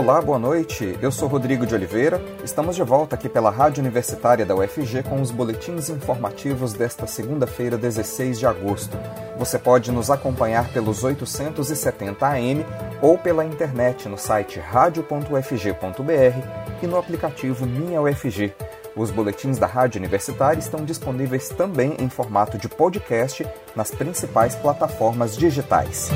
Olá, boa noite. Eu sou Rodrigo de Oliveira. Estamos de volta aqui pela Rádio Universitária da UFG com os boletins informativos desta segunda-feira, 16 de agosto. Você pode nos acompanhar pelos 870 AM ou pela internet no site radio.ufg.br e no aplicativo Minha UFG. Os boletins da Rádio Universitária estão disponíveis também em formato de podcast nas principais plataformas digitais.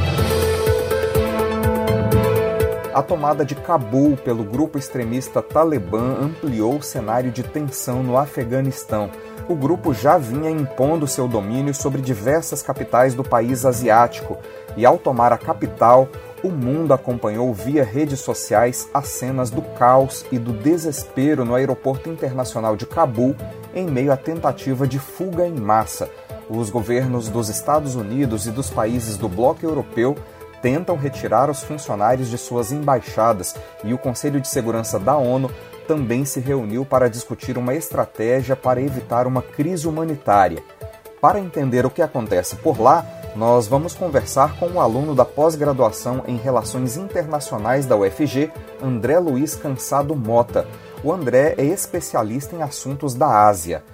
A tomada de Cabul pelo grupo extremista Talibã ampliou o cenário de tensão no Afeganistão. O grupo já vinha impondo seu domínio sobre diversas capitais do país asiático e, ao tomar a capital, o mundo acompanhou via redes sociais as cenas do caos e do desespero no aeroporto internacional de Cabul em meio à tentativa de fuga em massa. Os governos dos Estados Unidos e dos países do bloco europeu tentam retirar os funcionários de suas embaixadas e o Conselho de Segurança da ONU também se reuniu para discutir uma estratégia para evitar uma crise humanitária. Para entender o que acontece por lá, nós vamos conversar com o um aluno da pós-graduação em Relações Internacionais da UFG, André Luiz Cansado Mota. O André é especialista em assuntos da Ásia.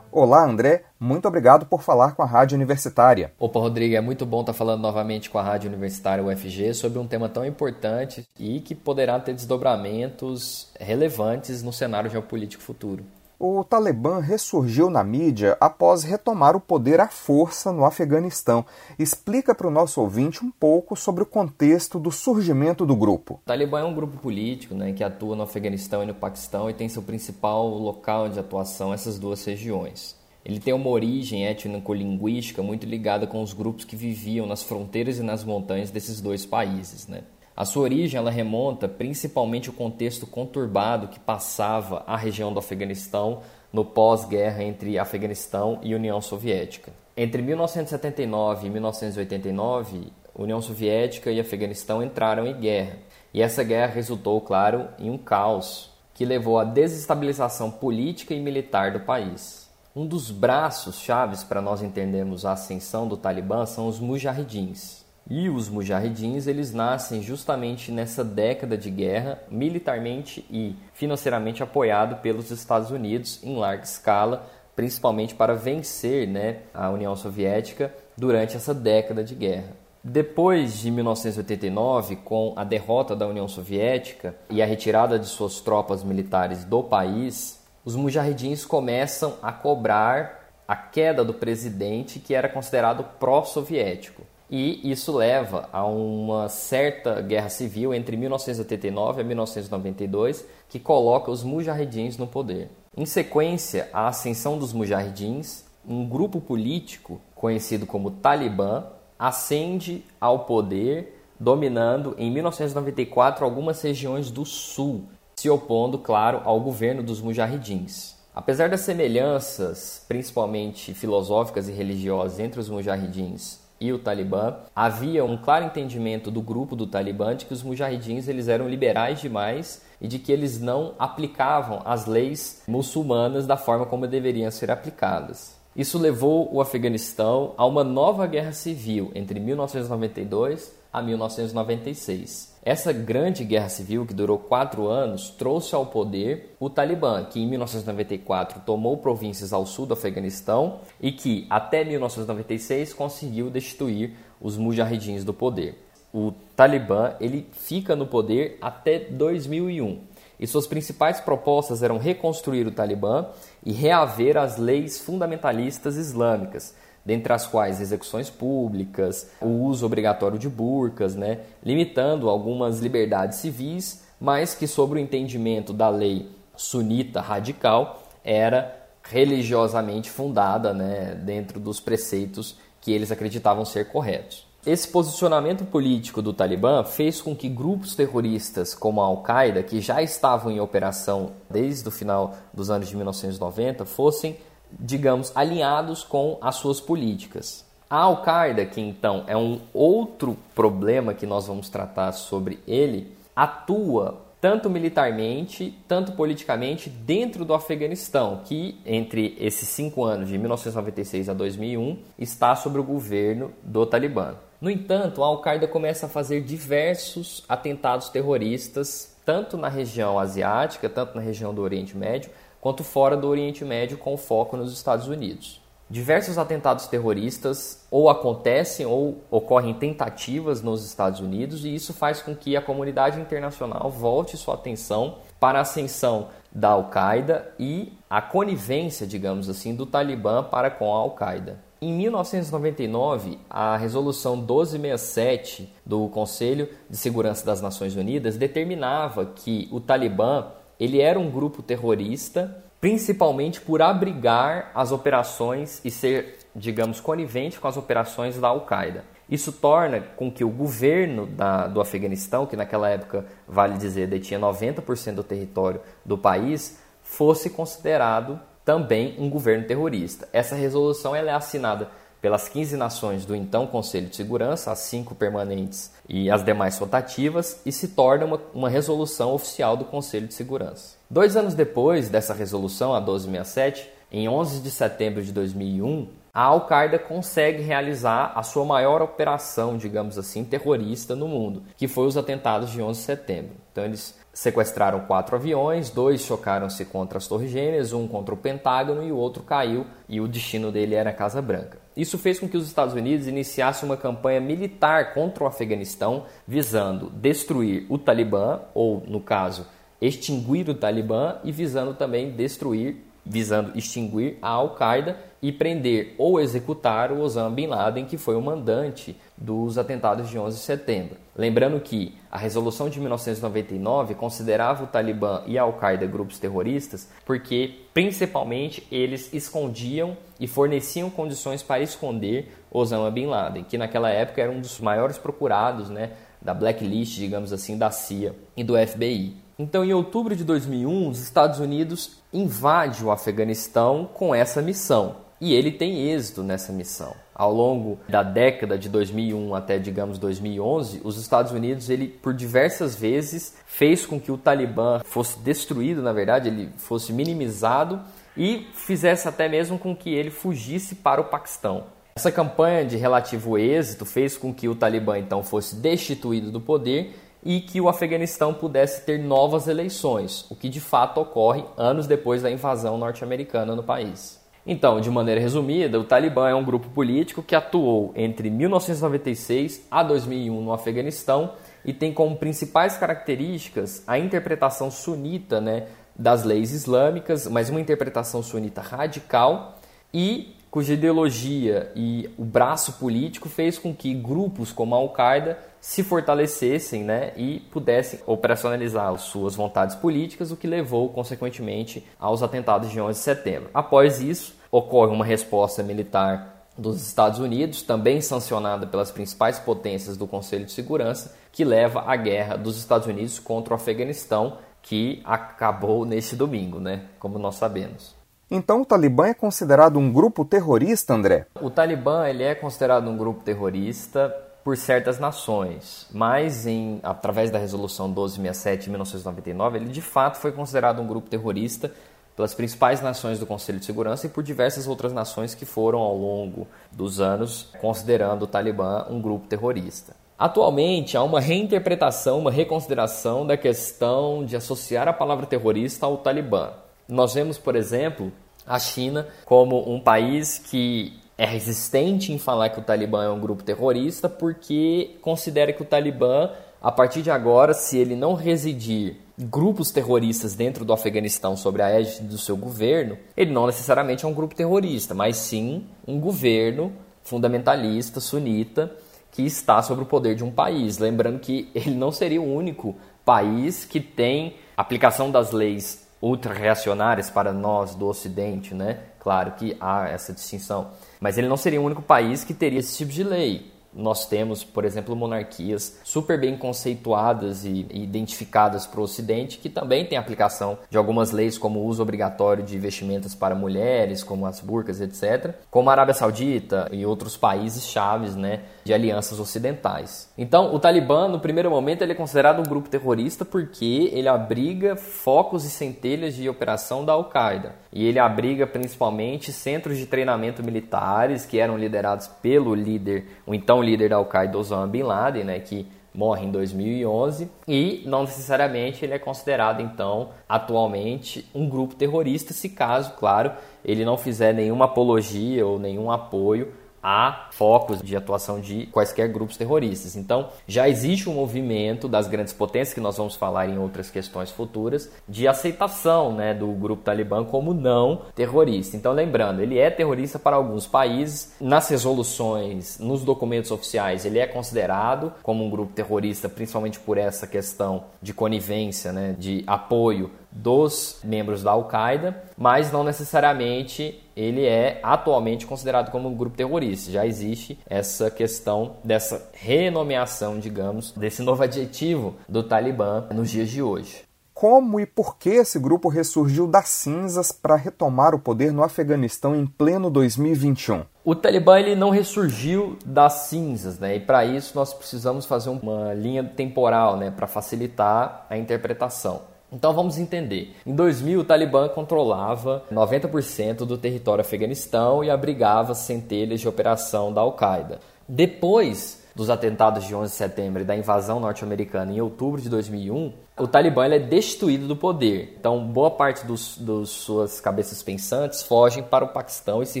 Olá, André. Muito obrigado por falar com a Rádio Universitária. Opa, Rodrigo, é muito bom estar falando novamente com a Rádio Universitária UFG sobre um tema tão importante e que poderá ter desdobramentos relevantes no cenário geopolítico futuro. O Talibã ressurgiu na mídia após retomar o poder à força no Afeganistão. Explica para o nosso ouvinte um pouco sobre o contexto do surgimento do grupo. O Talibã é um grupo político né, que atua no Afeganistão e no Paquistão e tem seu principal local de atuação essas duas regiões. Ele tem uma origem étnico-linguística muito ligada com os grupos que viviam nas fronteiras e nas montanhas desses dois países. Né? A sua origem ela remonta principalmente ao contexto conturbado que passava a região do Afeganistão no pós-guerra entre Afeganistão e União Soviética. Entre 1979 e 1989, União Soviética e Afeganistão entraram em guerra, e essa guerra resultou, claro, em um caos que levou à desestabilização política e militar do país. Um dos braços chaves para nós entendermos a ascensão do Talibã são os mujahidins. E os mujahidins, eles nascem justamente nessa década de guerra, militarmente e financeiramente apoiado pelos Estados Unidos em larga escala, principalmente para vencer né, a União Soviética durante essa década de guerra. Depois de 1989, com a derrota da União Soviética e a retirada de suas tropas militares do país, os mujahidins começam a cobrar a queda do presidente que era considerado pró-soviético. E isso leva a uma certa guerra civil entre 1989 e 1992 que coloca os mujahidins no poder. Em sequência, a ascensão dos mujahidins, um grupo político conhecido como Talibã ascende ao poder, dominando em 1994 algumas regiões do sul, se opondo, claro, ao governo dos mujahidins. Apesar das semelhanças, principalmente filosóficas e religiosas, entre os mujahidins e o Talibã, havia um claro entendimento do grupo do Talibã de que os mujahidins eles eram liberais demais e de que eles não aplicavam as leis muçulmanas da forma como deveriam ser aplicadas. Isso levou o Afeganistão a uma nova guerra civil entre 1992 a 1996. Essa grande guerra civil, que durou quatro anos, trouxe ao poder o Talibã, que em 1994 tomou províncias ao sul do Afeganistão e que até 1996 conseguiu destituir os mujahidins do poder. O Talibã ele fica no poder até 2001 e suas principais propostas eram reconstruir o Talibã e reaver as leis fundamentalistas islâmicas, dentre as quais execuções públicas, o uso obrigatório de burcas, né, limitando algumas liberdades civis, mas que, sobre o entendimento da lei sunita radical, era religiosamente fundada né, dentro dos preceitos que eles acreditavam ser corretos. Esse posicionamento político do Talibã fez com que grupos terroristas como a Al-Qaeda, que já estavam em operação desde o final dos anos de 1990, fossem digamos, alinhados com as suas políticas. A Al-Qaeda, que então é um outro problema que nós vamos tratar sobre ele, atua tanto militarmente, tanto politicamente dentro do Afeganistão, que entre esses cinco anos, de 1996 a 2001, está sob o governo do Talibã. No entanto, a Al-Qaeda começa a fazer diversos atentados terroristas tanto na região asiática, tanto na região do Oriente Médio, quanto fora do Oriente Médio, com foco nos Estados Unidos. Diversos atentados terroristas ou acontecem ou ocorrem tentativas nos Estados Unidos, e isso faz com que a comunidade internacional volte sua atenção para a ascensão da Al-Qaeda e a conivência, digamos assim, do Talibã para com a Al-Qaeda. Em 1999, a Resolução 1267 do Conselho de Segurança das Nações Unidas determinava que o Talibã ele era um grupo terrorista, principalmente por abrigar as operações e ser, digamos, conivente com as operações da Al-Qaeda. Isso torna com que o governo da, do Afeganistão, que naquela época, vale dizer, detinha 90% do território do país, fosse considerado também um governo terrorista. Essa resolução é assinada pelas 15 nações do então Conselho de Segurança, as cinco permanentes e as demais rotativas, e se torna uma, uma resolução oficial do Conselho de Segurança. Dois anos depois dessa resolução, a 1267, em 11 de setembro de 2001, a Al-Qaeda consegue realizar a sua maior operação, digamos assim, terrorista no mundo, que foi os atentados de 11 de setembro. Então eles sequestraram quatro aviões, dois chocaram-se contra as Torres Gêmeas, um contra o Pentágono e o outro caiu e o destino dele era a Casa Branca. Isso fez com que os Estados Unidos iniciassem uma campanha militar contra o Afeganistão, visando destruir o Talibã, ou no caso, extinguir o Talibã e visando também destruir visando extinguir a Al-Qaeda e prender ou executar o Osama Bin Laden, que foi o mandante dos atentados de 11 de setembro. Lembrando que a resolução de 1999 considerava o Talibã e a Al-Qaeda grupos terroristas porque, principalmente, eles escondiam e forneciam condições para esconder Osama Bin Laden, que naquela época era um dos maiores procurados né, da blacklist, digamos assim, da CIA e do FBI. Então, em outubro de 2001, os Estados Unidos invadem o Afeganistão com essa missão. E ele tem êxito nessa missão. Ao longo da década de 2001 até, digamos, 2011, os Estados Unidos, ele por diversas vezes fez com que o Talibã fosse destruído, na verdade, ele fosse minimizado e fizesse até mesmo com que ele fugisse para o Paquistão. Essa campanha de relativo êxito fez com que o Talibã então fosse destituído do poder e que o Afeganistão pudesse ter novas eleições, o que de fato ocorre anos depois da invasão norte-americana no país. Então, de maneira resumida, o Talibã é um grupo político que atuou entre 1996 a 2001 no Afeganistão e tem como principais características a interpretação sunita né, das leis islâmicas, mas uma interpretação sunita radical e cuja ideologia e o braço político fez com que grupos como a Al-Qaeda se fortalecessem né, e pudessem operacionalizar suas vontades políticas, o que levou, consequentemente, aos atentados de 11 de setembro. Após isso, ocorre uma resposta militar dos Estados Unidos, também sancionada pelas principais potências do Conselho de Segurança, que leva à guerra dos Estados Unidos contra o Afeganistão, que acabou neste domingo, né, como nós sabemos. Então o Talibã é considerado um grupo terrorista, André? O Talibã ele é considerado um grupo terrorista por certas nações, mas em, através da resolução 1267 de 1999, ele de fato foi considerado um grupo terrorista pelas principais nações do Conselho de Segurança e por diversas outras nações que foram ao longo dos anos considerando o Talibã um grupo terrorista. Atualmente há uma reinterpretação, uma reconsideração da questão de associar a palavra terrorista ao Talibã. Nós vemos, por exemplo, a China como um país que é resistente em falar que o Talibã é um grupo terrorista porque considera que o Talibã, a partir de agora, se ele não residir grupos terroristas dentro do Afeganistão sobre a égide do seu governo, ele não necessariamente é um grupo terrorista, mas sim um governo fundamentalista, sunita, que está sobre o poder de um país. Lembrando que ele não seria o único país que tem aplicação das leis ultra-reacionárias para nós do Ocidente, né? Claro que há essa distinção. Mas ele não seria o único país que teria esse tipo de lei nós temos, por exemplo, monarquias super bem conceituadas e identificadas para o Ocidente, que também tem aplicação de algumas leis, como o uso obrigatório de vestimentas para mulheres, como as burcas, etc., como a Arábia Saudita e outros países chaves né, de alianças ocidentais. Então, o Talibã, no primeiro momento, ele é considerado um grupo terrorista porque ele abriga focos e centelhas de operação da Al-Qaeda. E ele abriga principalmente centros de treinamento militares que eram liderados pelo líder, o então líder da Al-Qaeda, Osama Bin Laden, né, que morre em 2011 e não necessariamente ele é considerado então atualmente um grupo terrorista se caso, claro, ele não fizer nenhuma apologia ou nenhum apoio há focos de atuação de quaisquer grupos terroristas. Então, já existe um movimento das grandes potências, que nós vamos falar em outras questões futuras, de aceitação né, do grupo talibã como não terrorista. Então, lembrando, ele é terrorista para alguns países. Nas resoluções, nos documentos oficiais, ele é considerado como um grupo terrorista, principalmente por essa questão de conivência, né, de apoio dos membros da Al-Qaeda, mas não necessariamente ele é atualmente considerado como um grupo terrorista. Já existe essa questão dessa renomeação, digamos, desse novo adjetivo do Talibã nos dias de hoje. Como e por que esse grupo ressurgiu das cinzas para retomar o poder no Afeganistão em pleno 2021? O Talibã ele não ressurgiu das cinzas, né? E para isso nós precisamos fazer uma linha temporal, né, para facilitar a interpretação. Então vamos entender. Em 2000, o Talibã controlava 90% do território afeganistão e abrigava centelhas de operação da Al-Qaeda. Depois dos atentados de 11 de setembro e da invasão norte-americana em outubro de 2001, o Talibã é destituído do poder. Então, boa parte dos suas cabeças pensantes fogem para o Paquistão e se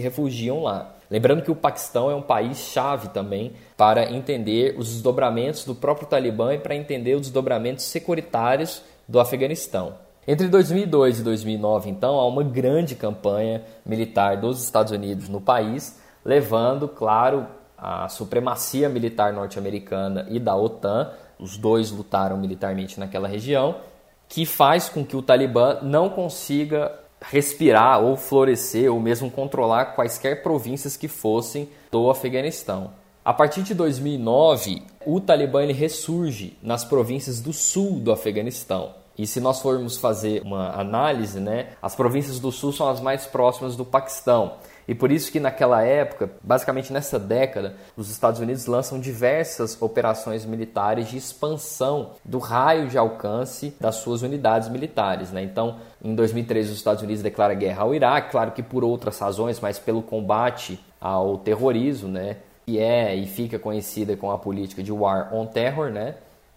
refugiam lá. Lembrando que o Paquistão é um país chave também para entender os desdobramentos do próprio Talibã e para entender os desdobramentos securitários do Afeganistão. Entre 2002 e 2009, então, há uma grande campanha militar dos Estados Unidos no país, levando, claro, a supremacia militar norte-americana e da OTAN, os dois lutaram militarmente naquela região, que faz com que o Talibã não consiga respirar ou florescer ou mesmo controlar quaisquer províncias que fossem do Afeganistão. A partir de 2009, o Talibã ele ressurge nas províncias do sul do Afeganistão. E se nós formos fazer uma análise, né, as províncias do sul são as mais próximas do Paquistão. E por isso que naquela época, basicamente nessa década, os Estados Unidos lançam diversas operações militares de expansão do raio de alcance das suas unidades militares. Né? Então, em 2013, os Estados Unidos declaram guerra ao Iraque, claro que por outras razões, mas pelo combate ao terrorismo, né? Que é e fica conhecida com a política de War on Terror, né?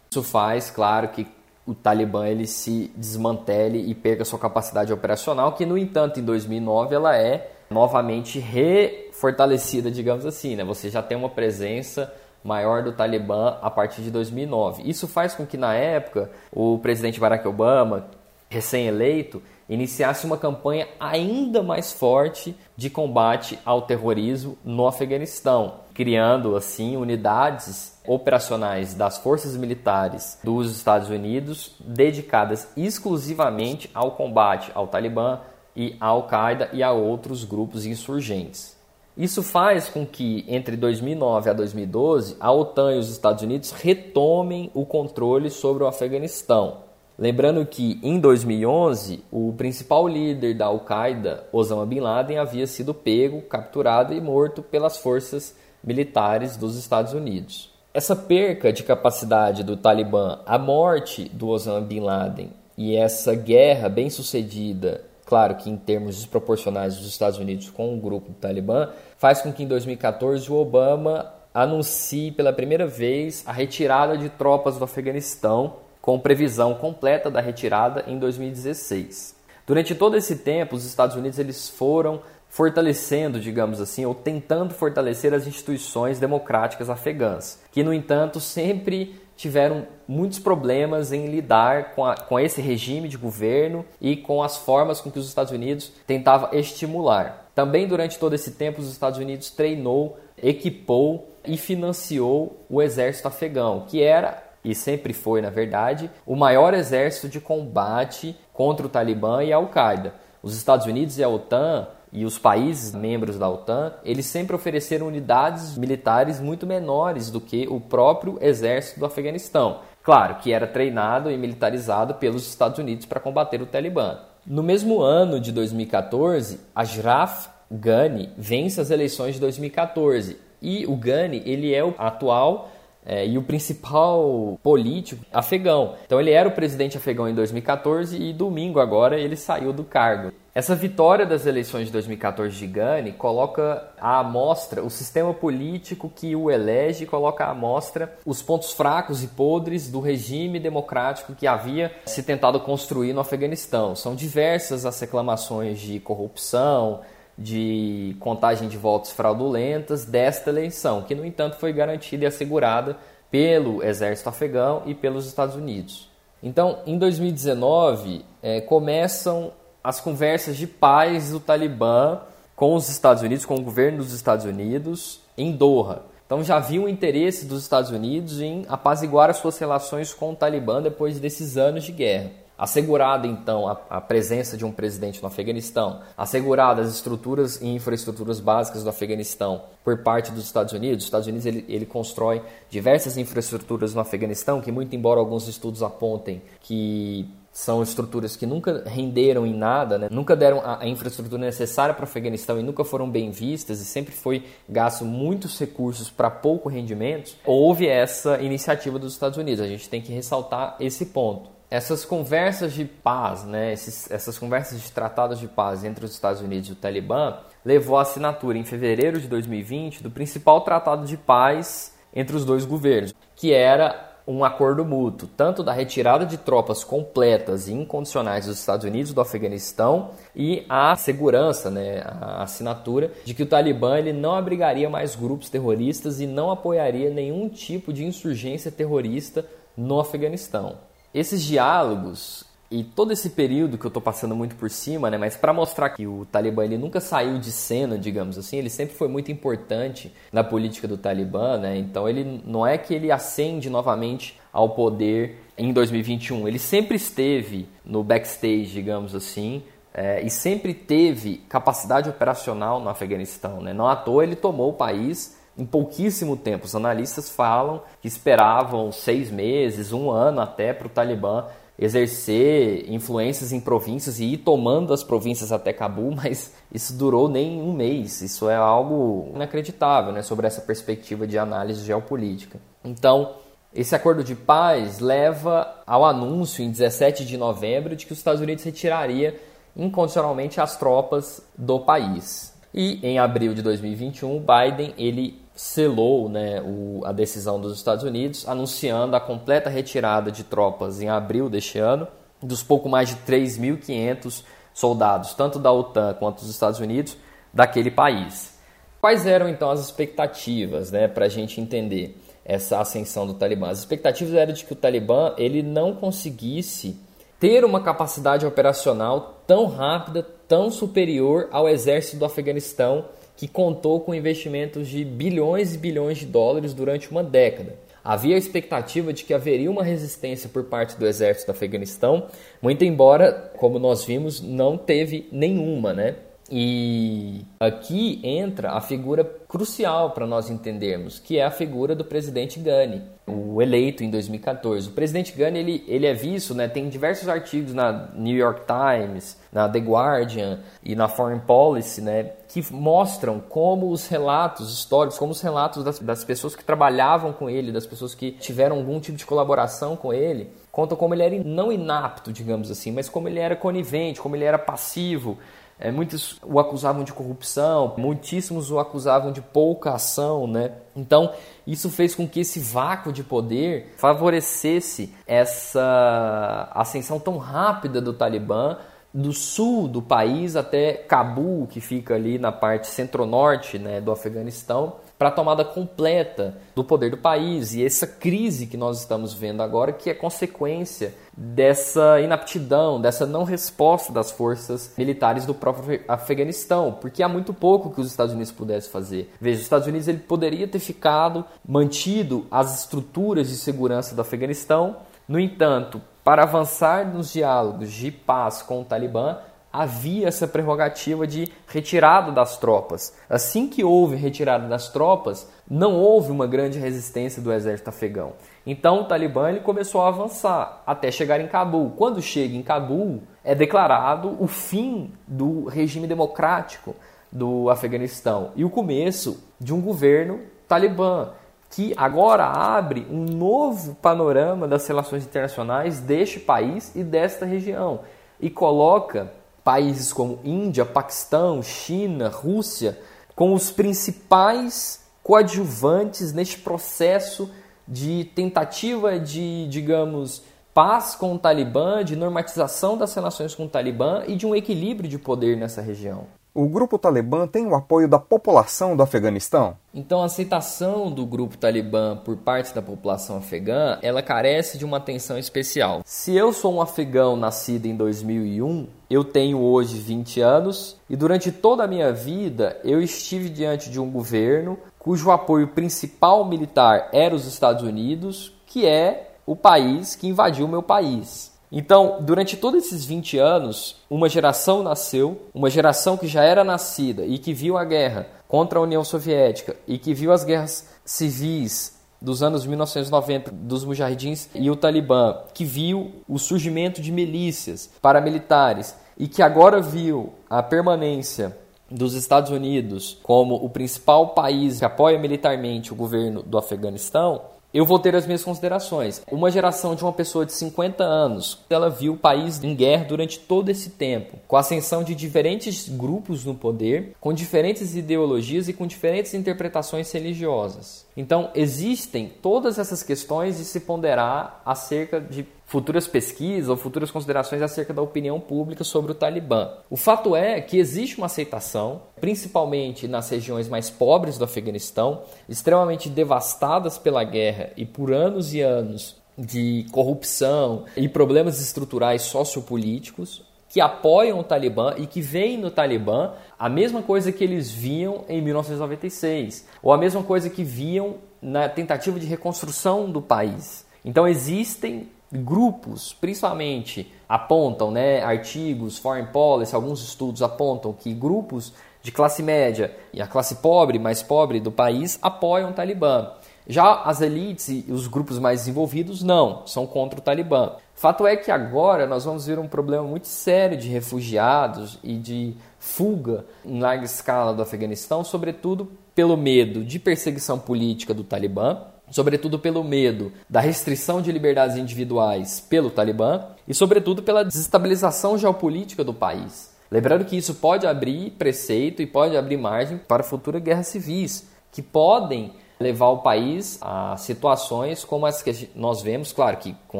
Isso faz, claro, que o Talibã ele se desmantele e perca sua capacidade operacional, que no entanto em 2009 ela é novamente refortalecida, digamos assim, né? Você já tem uma presença maior do Talibã a partir de 2009. Isso faz com que na época o presidente Barack Obama, recém-eleito, iniciasse uma campanha ainda mais forte de combate ao terrorismo no Afeganistão, criando assim unidades operacionais das forças militares dos Estados Unidos dedicadas exclusivamente ao combate ao Talibã e à Al-Qaeda e a outros grupos insurgentes. Isso faz com que, entre 2009 a 2012, a OTAN e os Estados Unidos retomem o controle sobre o Afeganistão, Lembrando que em 2011, o principal líder da Al-Qaeda, Osama Bin Laden, havia sido pego, capturado e morto pelas forças militares dos Estados Unidos. Essa perca de capacidade do Talibã, a morte do Osama Bin Laden e essa guerra bem sucedida, claro que em termos desproporcionais dos Estados Unidos com o grupo do Talibã, faz com que em 2014 o Obama anuncie pela primeira vez a retirada de tropas do Afeganistão com previsão completa da retirada em 2016. Durante todo esse tempo, os Estados Unidos eles foram fortalecendo, digamos assim, ou tentando fortalecer as instituições democráticas afegãs, que no entanto sempre tiveram muitos problemas em lidar com, a, com esse regime de governo e com as formas com que os Estados Unidos tentava estimular. Também durante todo esse tempo os Estados Unidos treinou, equipou e financiou o exército afegão, que era e sempre foi, na verdade, o maior exército de combate contra o Talibã e a Al-Qaeda. Os Estados Unidos e a OTAN e os países membros da OTAN, eles sempre ofereceram unidades militares muito menores do que o próprio exército do Afeganistão. Claro que era treinado e militarizado pelos Estados Unidos para combater o Talibã. No mesmo ano de 2014, Ashraf Ghani vence as eleições de 2014 e o Ghani ele é o atual é, e o principal político afegão. Então ele era o presidente afegão em 2014 e domingo agora ele saiu do cargo. Essa vitória das eleições de 2014 de Ghani coloca à amostra o sistema político que o elege, coloca à amostra os pontos fracos e podres do regime democrático que havia se tentado construir no Afeganistão. São diversas as reclamações de corrupção, de contagem de votos fraudulentas desta eleição, que no entanto foi garantida e assegurada pelo exército afegão e pelos Estados Unidos. Então, em 2019, é, começam as conversas de paz do Talibã com os Estados Unidos, com o governo dos Estados Unidos, em Doha. Então já havia um interesse dos Estados Unidos em apaziguar as suas relações com o Talibã depois desses anos de guerra. Assegurada então a, a, presença de um presidente no Afeganistão, asseguradas as estruturas e infraestruturas básicas do Afeganistão por parte dos Estados Unidos, os Estados Unidos ele, ele constrói diversas infraestruturas no Afeganistão que muito embora alguns estudos apontem que são estruturas que nunca renderam em nada, né? nunca deram a, infraestrutura necessária para o Afeganistão e nunca foram bem vistas e sempre foi gasto muitos recursos para pouco rendimento, houve essa iniciativa dos Estados Unidos. A gente tem que ressaltar esse ponto essas conversas de paz, né, esses, essas conversas de tratados de paz entre os Estados Unidos e o Talibã, levou à assinatura em fevereiro de 2020 do principal tratado de paz entre os dois governos, que era um acordo mútuo, tanto da retirada de tropas completas e incondicionais dos Estados Unidos do Afeganistão e a segurança, né, a assinatura de que o Talibã ele não abrigaria mais grupos terroristas e não apoiaria nenhum tipo de insurgência terrorista no Afeganistão. Esses diálogos e todo esse período que eu estou passando muito por cima, né, mas para mostrar que o Talibã ele nunca saiu de cena, digamos assim, ele sempre foi muito importante na política do Talibã, né? Então ele não é que ele ascende novamente ao poder em 2021, ele sempre esteve no backstage, digamos assim, é, e sempre teve capacidade operacional no Afeganistão, né? Não à toa ele tomou o país em pouquíssimo tempo. Os analistas falam que esperavam seis meses, um ano até para o Talibã exercer influências em províncias e ir tomando as províncias até Cabul, mas isso durou nem um mês. Isso é algo inacreditável né, sobre essa perspectiva de análise geopolítica. Então, esse acordo de paz leva ao anúncio em 17 de novembro de que os Estados Unidos retiraria incondicionalmente as tropas do país. E em abril de 2021, Biden ele selou né, o, a decisão dos Estados Unidos, anunciando a completa retirada de tropas em abril deste ano, dos pouco mais de 3.500 soldados, tanto da OTAN quanto dos Estados Unidos, daquele país. Quais eram então as expectativas né, para a gente entender essa ascensão do Talibã? As expectativas eram de que o Talibã ele não conseguisse ter uma capacidade operacional tão rápida, tão superior ao exército do Afeganistão que contou com investimentos de bilhões e bilhões de dólares durante uma década. Havia a expectativa de que haveria uma resistência por parte do exército do Afeganistão, muito embora, como nós vimos, não teve nenhuma, né? E aqui entra a figura crucial para nós entendermos, que é a figura do presidente Ghani, o eleito em 2014. O presidente Ghani ele, ele é visto, né, tem diversos artigos na New York Times, na The Guardian e na Foreign Policy, né, que mostram como os relatos históricos, como os relatos das, das pessoas que trabalhavam com ele, das pessoas que tiveram algum tipo de colaboração com ele, contam como ele era não inapto, digamos assim, mas como ele era conivente, como ele era passivo, é, muitos o acusavam de corrupção, muitíssimos o acusavam de pouca ação, né? Então, isso fez com que esse vácuo de poder favorecesse essa ascensão tão rápida do Talibã do sul do país até Cabul, que fica ali na parte centro-norte né, do Afeganistão, para a tomada completa do poder do país. E essa crise que nós estamos vendo agora, que é consequência dessa inaptidão, dessa não resposta das forças militares do próprio Afeganistão, porque há muito pouco que os Estados Unidos pudessem fazer. Veja, os Estados Unidos ele poderia ter ficado mantido as estruturas de segurança do Afeganistão, no entanto, para avançar nos diálogos de paz com o Talibã, havia essa prerrogativa de retirada das tropas. Assim que houve retirada das tropas, não houve uma grande resistência do exército afegão. Então o Talibã ele começou a avançar até chegar em Cabul. Quando chega em Cabul, é declarado o fim do regime democrático do Afeganistão e o começo de um governo talibã que agora abre um novo panorama das relações internacionais deste país e desta região e coloca países como Índia, Paquistão, China, Rússia como os principais coadjuvantes neste processo de tentativa de, digamos, paz com o Talibã, de normatização das relações com o Talibã e de um equilíbrio de poder nessa região. O grupo Talibã tem o apoio da população do Afeganistão? Então, a aceitação do grupo Talibã por parte da população afegã, ela carece de uma atenção especial. Se eu sou um afegão nascido em 2001, eu tenho hoje 20 anos e durante toda a minha vida eu estive diante de um governo cujo apoio principal militar era os Estados Unidos, que é o país que invadiu meu país. Então, durante todos esses 20 anos, uma geração nasceu, uma geração que já era nascida e que viu a guerra contra a União Soviética e que viu as guerras civis dos anos 1990 dos mujahidins e o Talibã, que viu o surgimento de milícias paramilitares e que agora viu a permanência dos Estados Unidos como o principal país que apoia militarmente o governo do Afeganistão, eu vou ter as minhas considerações. Uma geração de uma pessoa de 50 anos, ela viu o país em guerra durante todo esse tempo, com a ascensão de diferentes grupos no poder, com diferentes ideologias e com diferentes interpretações religiosas. Então, existem todas essas questões de se ponderar acerca de futuras pesquisas ou futuras considerações acerca da opinião pública sobre o Talibã. O fato é que existe uma aceitação, principalmente nas regiões mais pobres do Afeganistão, extremamente devastadas pela guerra e por anos e anos de corrupção e problemas estruturais sociopolíticos que apoiam o Talibã e que veem no Talibã a mesma coisa que eles viam em 1996, ou a mesma coisa que viam na tentativa de reconstrução do país. Então existem grupos, principalmente, apontam, né, artigos, foreign policy, alguns estudos apontam que grupos de classe média e a classe pobre, mais pobre do país, apoiam o Talibã. Já as elites e os grupos mais desenvolvidos não, são contra o Talibã. Fato é que agora nós vamos ver um problema muito sério de refugiados e de fuga em larga escala do Afeganistão, sobretudo pelo medo de perseguição política do Talibã, sobretudo pelo medo da restrição de liberdades individuais pelo Talibã e, sobretudo, pela desestabilização geopolítica do país. Lembrando que isso pode abrir preceito e pode abrir margem para futuras guerras civis, que podem levar o país a situações como as que nós vemos, claro que com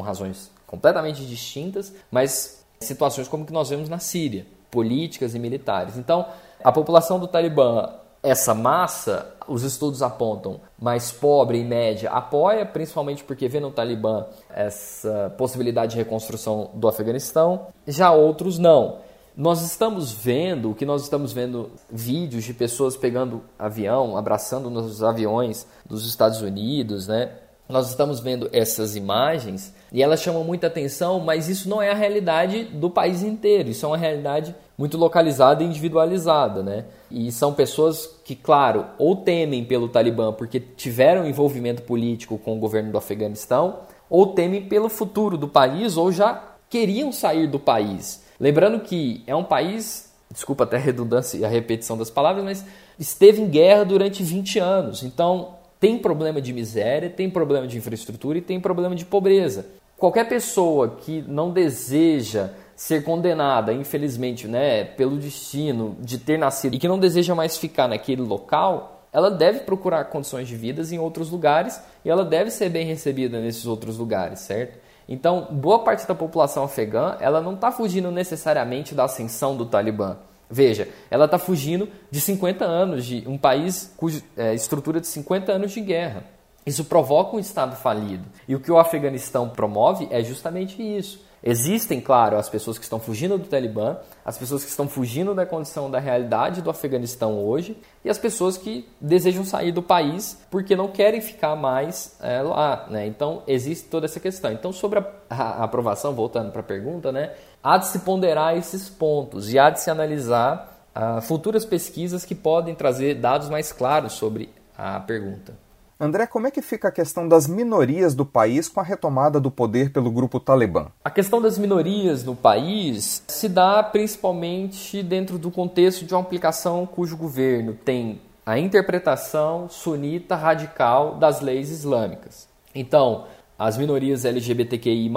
razões completamente distintas, mas situações como que nós vemos na Síria, políticas e militares. Então, a população do Talibã essa massa, os estudos apontam, mais pobre e média, apoia, principalmente porque vê no Talibã essa possibilidade de reconstrução do Afeganistão, já outros não. Nós estamos vendo, o que nós estamos vendo vídeos de pessoas pegando avião, abraçando nos aviões dos Estados Unidos, né? Nós estamos vendo essas imagens e elas chamam muita atenção, mas isso não é a realidade do país inteiro, isso é uma realidade muito localizada e individualizada, né? E são pessoas que, claro, ou temem pelo Talibã porque tiveram envolvimento político com o governo do Afeganistão, ou temem pelo futuro do país, ou já queriam sair do país. Lembrando que é um país, desculpa até a redundância e a repetição das palavras, mas esteve em guerra durante 20 anos. Então, tem problema de miséria, tem problema de infraestrutura e tem problema de pobreza. Qualquer pessoa que não deseja ser condenada, infelizmente, né, pelo destino de ter nascido e que não deseja mais ficar naquele local, ela deve procurar condições de vida em outros lugares e ela deve ser bem recebida nesses outros lugares, certo? Então, boa parte da população afegã, ela não está fugindo necessariamente da ascensão do Talibã. Veja, ela está fugindo de 50 anos, de um país cuja é, estrutura de 50 anos de guerra. Isso provoca um Estado falido. E o que o Afeganistão promove é justamente isso. Existem, claro, as pessoas que estão fugindo do Talibã, as pessoas que estão fugindo da condição da realidade do Afeganistão hoje e as pessoas que desejam sair do país porque não querem ficar mais é, lá. Né? Então, existe toda essa questão. Então, sobre a, a aprovação, voltando para a pergunta, né? há de se ponderar esses pontos e há de se analisar uh, futuras pesquisas que podem trazer dados mais claros sobre a pergunta. André, como é que fica a questão das minorias do país com a retomada do poder pelo grupo Talibã? A questão das minorias no país se dá principalmente dentro do contexto de uma aplicação cujo governo tem a interpretação sunita radical das leis islâmicas. Então, as minorias LGBTQI+,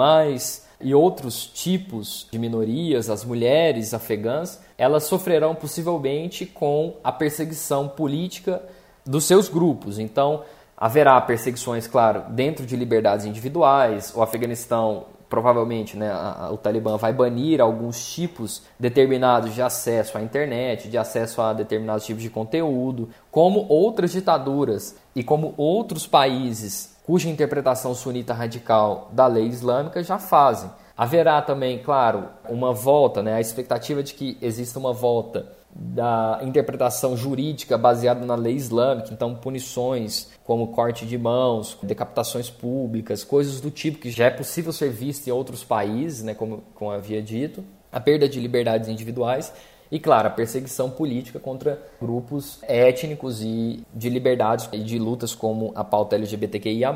e outros tipos de minorias, as mulheres afegãs, elas sofrerão possivelmente com a perseguição política dos seus grupos. Então, haverá perseguições, claro, dentro de liberdades individuais. O Afeganistão, provavelmente, né, o Talibã vai banir alguns tipos determinados de acesso à internet, de acesso a determinados tipos de conteúdo, como outras ditaduras e como outros países cuja interpretação sunita radical da lei islâmica já fazem. Haverá também, claro, uma volta, né, a expectativa de que exista uma volta da interpretação jurídica baseada na lei islâmica, então punições como corte de mãos, decapitações públicas, coisas do tipo que já é possível ser visto em outros países, né, como, como havia dito, a perda de liberdades individuais e, claro, a perseguição política contra grupos étnicos e de liberdades e de lutas como a pauta LGBTQIA.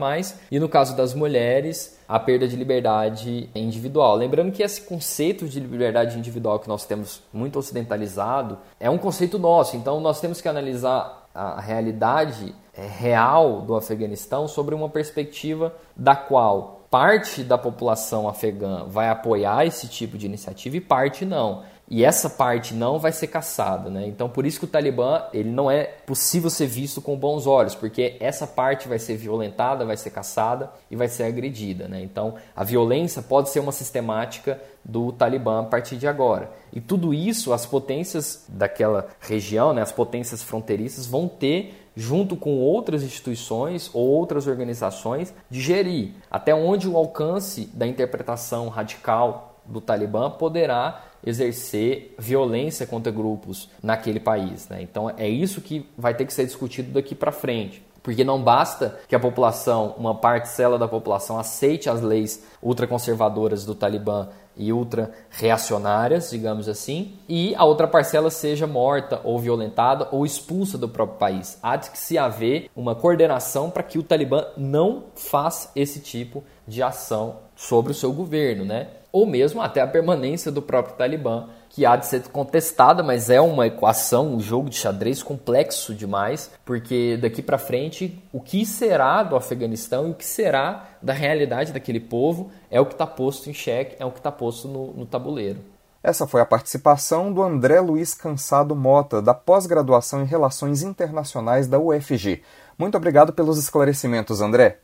E no caso das mulheres, a perda de liberdade individual. Lembrando que esse conceito de liberdade individual que nós temos muito ocidentalizado é um conceito nosso, então nós temos que analisar a realidade é, real do Afeganistão sobre uma perspectiva da qual parte da população afegã vai apoiar esse tipo de iniciativa e parte não e essa parte não vai ser caçada, né? Então por isso que o Talibã ele não é possível ser visto com bons olhos, porque essa parte vai ser violentada, vai ser caçada e vai ser agredida, né? Então a violência pode ser uma sistemática do Talibã a partir de agora. E tudo isso as potências daquela região, né, as potências fronteiriças vão ter junto com outras instituições ou outras organizações de gerir até onde o alcance da interpretação radical do Talibã poderá exercer violência contra grupos naquele país. Né? Então é isso que vai ter que ser discutido daqui para frente. Porque não basta que a população, uma parcela da população, aceite as leis ultraconservadoras do Talibã e ultra-reacionárias, digamos assim, e a outra parcela seja morta ou violentada ou expulsa do próprio país. Há de que se haver uma coordenação para que o Talibã não faça esse tipo de ação sobre o seu governo, né? Ou mesmo até a permanência do próprio Talibã, que há de ser contestada, mas é uma equação, um jogo de xadrez complexo demais, porque daqui para frente o que será do Afeganistão e o que será da realidade daquele povo é o que está posto em xeque, é o que está posto no, no tabuleiro. Essa foi a participação do André Luiz Cansado Mota, da pós-graduação em Relações Internacionais da UFG. Muito obrigado pelos esclarecimentos, André.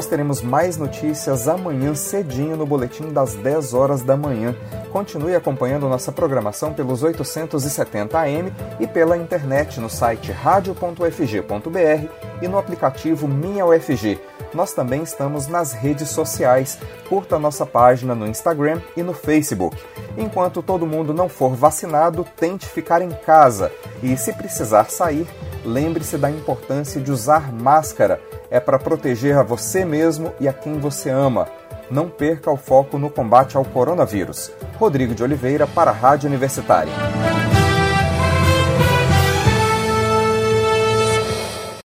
Nós teremos mais notícias amanhã cedinho no boletim das 10 horas da manhã. Continue acompanhando nossa programação pelos 870 AM e pela internet no site radio.ufg.br e no aplicativo Minha UFG. Nós também estamos nas redes sociais. Curta nossa página no Instagram e no Facebook. Enquanto todo mundo não for vacinado, tente ficar em casa e, se precisar sair, lembre-se da importância de usar máscara é para proteger a você mesmo e a quem você ama. Não perca o foco no combate ao coronavírus. Rodrigo de Oliveira para a Rádio Universitária.